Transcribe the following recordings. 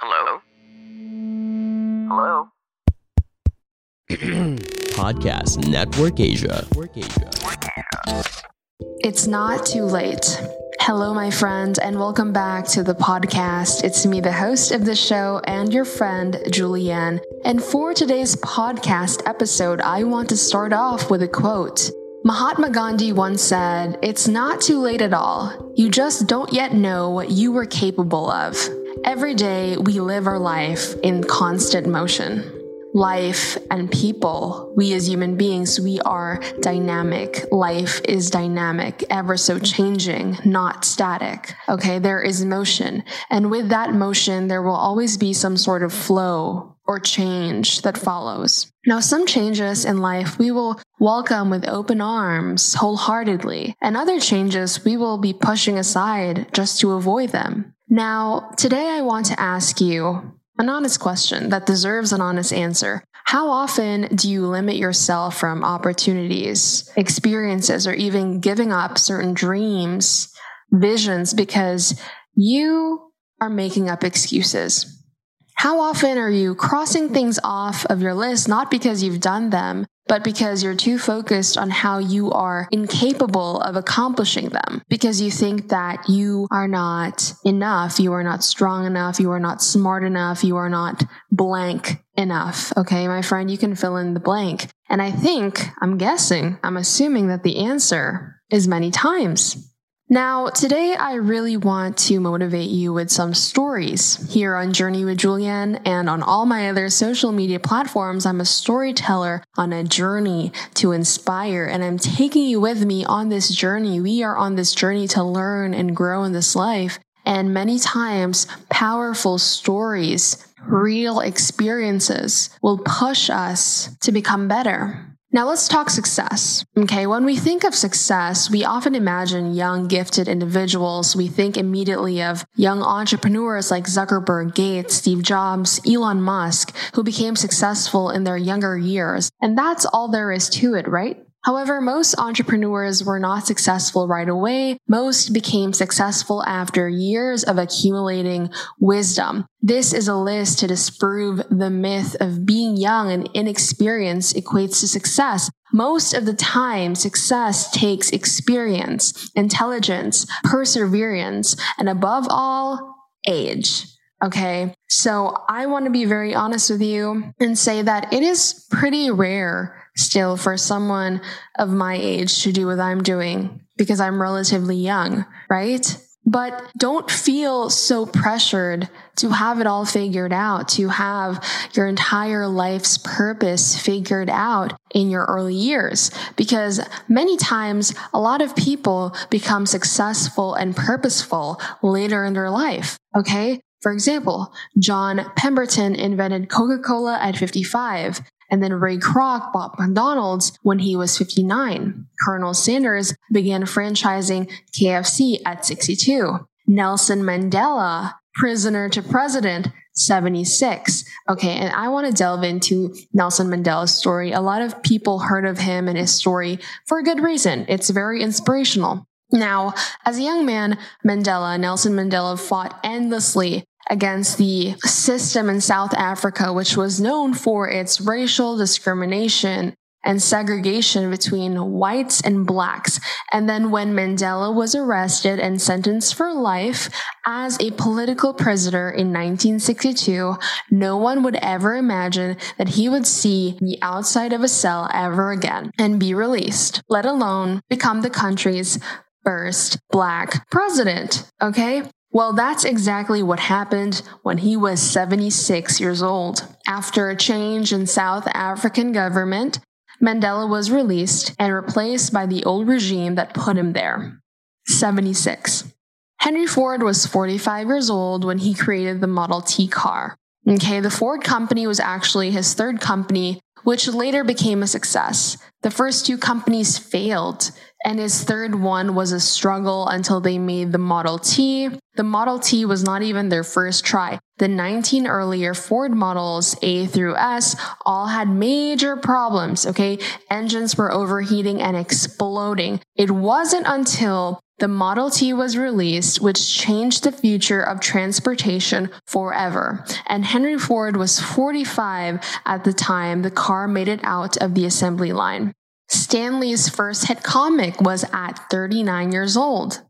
Hello? Hello? Podcast Network Asia. It's not too late. Hello, my friend, and welcome back to the podcast. It's me, the host of the show, and your friend, Julianne. And for today's podcast episode, I want to start off with a quote. Mahatma Gandhi once said, It's not too late at all. You just don't yet know what you were capable of. Every day, we live our life in constant motion life and people, we as human beings, we are dynamic. Life is dynamic, ever so changing, not static. Okay, there is motion. And with that motion, there will always be some sort of flow or change that follows. Now, some changes in life we will welcome with open arms, wholeheartedly, and other changes we will be pushing aside just to avoid them. Now, today I want to ask you an honest question that deserves an honest answer. How often do you limit yourself from opportunities, experiences, or even giving up certain dreams, visions because you are making up excuses? How often are you crossing things off of your list, not because you've done them, but because you're too focused on how you are incapable of accomplishing them, because you think that you are not enough, you are not strong enough, you are not smart enough, you are not blank enough. Okay, my friend, you can fill in the blank. And I think, I'm guessing, I'm assuming that the answer is many times. Now, today I really want to motivate you with some stories. Here on Journey with Julianne and on all my other social media platforms, I'm a storyteller on a journey to inspire, and I'm taking you with me on this journey. We are on this journey to learn and grow in this life. And many times, powerful stories, real experiences will push us to become better. Now let's talk success. Okay. When we think of success, we often imagine young, gifted individuals. We think immediately of young entrepreneurs like Zuckerberg, Gates, Steve Jobs, Elon Musk, who became successful in their younger years. And that's all there is to it, right? However, most entrepreneurs were not successful right away. Most became successful after years of accumulating wisdom. This is a list to disprove the myth of being young and inexperienced equates to success. Most of the time, success takes experience, intelligence, perseverance, and above all, age. Okay. So I want to be very honest with you and say that it is pretty rare still for someone of my age to do what I'm doing because I'm relatively young, right? But don't feel so pressured to have it all figured out, to have your entire life's purpose figured out in your early years. Because many times, a lot of people become successful and purposeful later in their life. Okay. For example, John Pemberton invented Coca-Cola at 55. And then Ray Kroc bought McDonald's when he was 59. Colonel Sanders began franchising KFC at 62. Nelson Mandela, prisoner to president, 76. Okay, and I want to delve into Nelson Mandela's story. A lot of people heard of him and his story for a good reason. It's very inspirational. Now, as a young man, Mandela, Nelson Mandela fought endlessly against the system in South Africa, which was known for its racial discrimination and segregation between whites and blacks. And then when Mandela was arrested and sentenced for life as a political prisoner in 1962, no one would ever imagine that he would see the outside of a cell ever again and be released, let alone become the country's first black president. Okay. Well, that's exactly what happened when he was 76 years old. After a change in South African government, Mandela was released and replaced by the old regime that put him there. 76. Henry Ford was 45 years old when he created the Model T car. Okay, the Ford company was actually his third company, which later became a success. The first two companies failed, and his third one was a struggle until they made the Model T. The Model T was not even their first try. The 19 earlier Ford models, A through S, all had major problems, okay? Engines were overheating and exploding. It wasn't until the Model T was released, which changed the future of transportation forever. And Henry Ford was 45 at the time the car made it out of the assembly line. Stan Lee's first hit comic was at 39 years old.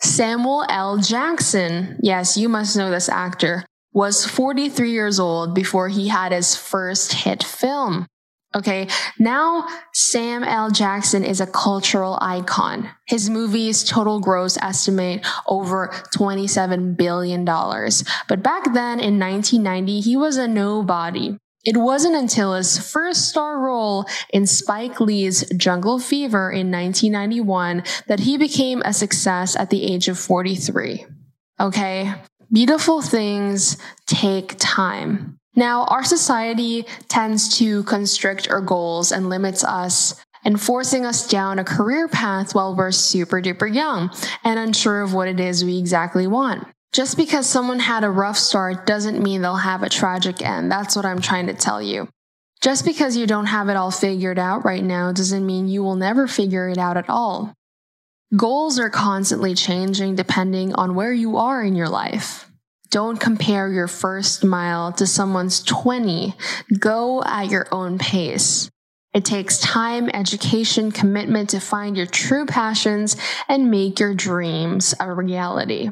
Samuel L. Jackson, yes, you must know this actor, was 43 years old before he had his first hit film. Okay, now Sam L. Jackson is a cultural icon. His movies total gross estimate over $27 billion. But back then in 1990, he was a nobody. It wasn't until his first star role in Spike Lee's Jungle Fever in 1991 that he became a success at the age of 43. Okay? Beautiful things take time. Now, our society tends to constrict our goals and limits us and forcing us down a career path while we're super duper young and unsure of what it is we exactly want. Just because someone had a rough start doesn't mean they'll have a tragic end. That's what I'm trying to tell you. Just because you don't have it all figured out right now doesn't mean you will never figure it out at all. Goals are constantly changing depending on where you are in your life. Don't compare your first mile to someone's 20. Go at your own pace. It takes time, education, commitment to find your true passions and make your dreams a reality.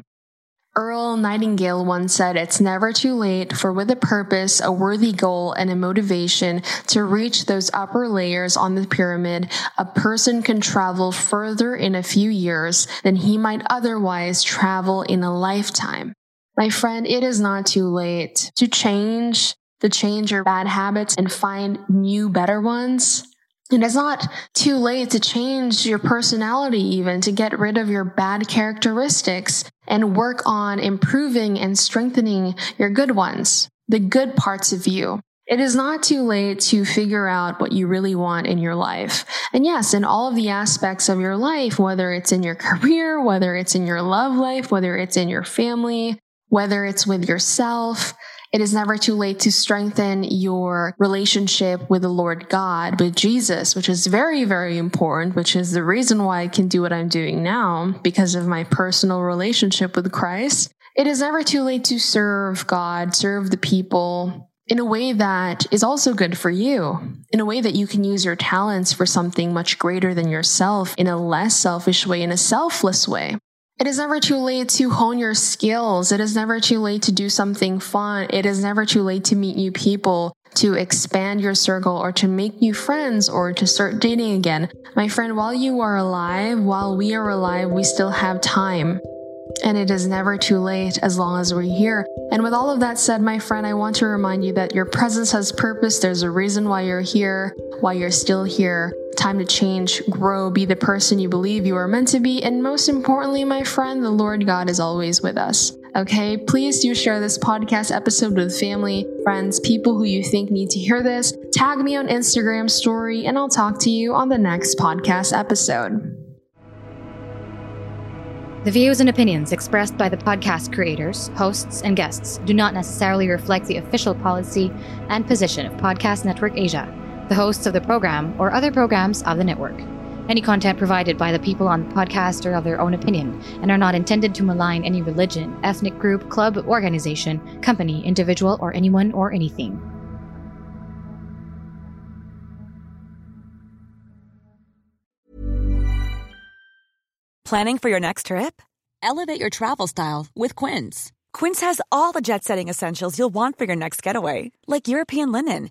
Earl Nightingale once said, It's never too late, for with a purpose, a worthy goal, and a motivation to reach those upper layers on the pyramid, a person can travel further in a few years than he might otherwise travel in a lifetime. My friend, it is not too late to change, to change your bad habits and find new, better ones. And it's not too late to change your personality, even to get rid of your bad characteristics and work on improving and strengthening your good ones, the good parts of you. It is not too late to figure out what you really want in your life. And yes, in all of the aspects of your life, whether it's in your career, whether it's in your love life, whether it's in your family, whether it's with yourself, it is never too late to strengthen your relationship with the Lord God, with Jesus, which is very, very important, which is the reason why I can do what I'm doing now because of my personal relationship with Christ. It is never too late to serve God, serve the people in a way that is also good for you, in a way that you can use your talents for something much greater than yourself in a less selfish way, in a selfless way. It is never too late to hone your skills. It is never too late to do something fun. It is never too late to meet new people, to expand your circle, or to make new friends, or to start dating again. My friend, while you are alive, while we are alive, we still have time. And it is never too late as long as we're here. And with all of that said, my friend, I want to remind you that your presence has purpose. There's a reason why you're here, why you're still here time to change, grow, be the person you believe you are meant to be, and most importantly, my friend, the Lord God is always with us. Okay, please do share this podcast episode with family, friends, people who you think need to hear this. Tag me on Instagram story, and I'll talk to you on the next podcast episode. The views and opinions expressed by the podcast creators, hosts, and guests do not necessarily reflect the official policy and position of Podcast Network Asia the hosts of the program, or other programs of the network. Any content provided by the people on the podcast are of their own opinion and are not intended to malign any religion, ethnic group, club, organization, company, individual, or anyone or anything. Planning for your next trip? Elevate your travel style with Quince. Quince has all the jet setting essentials you'll want for your next getaway, like European linen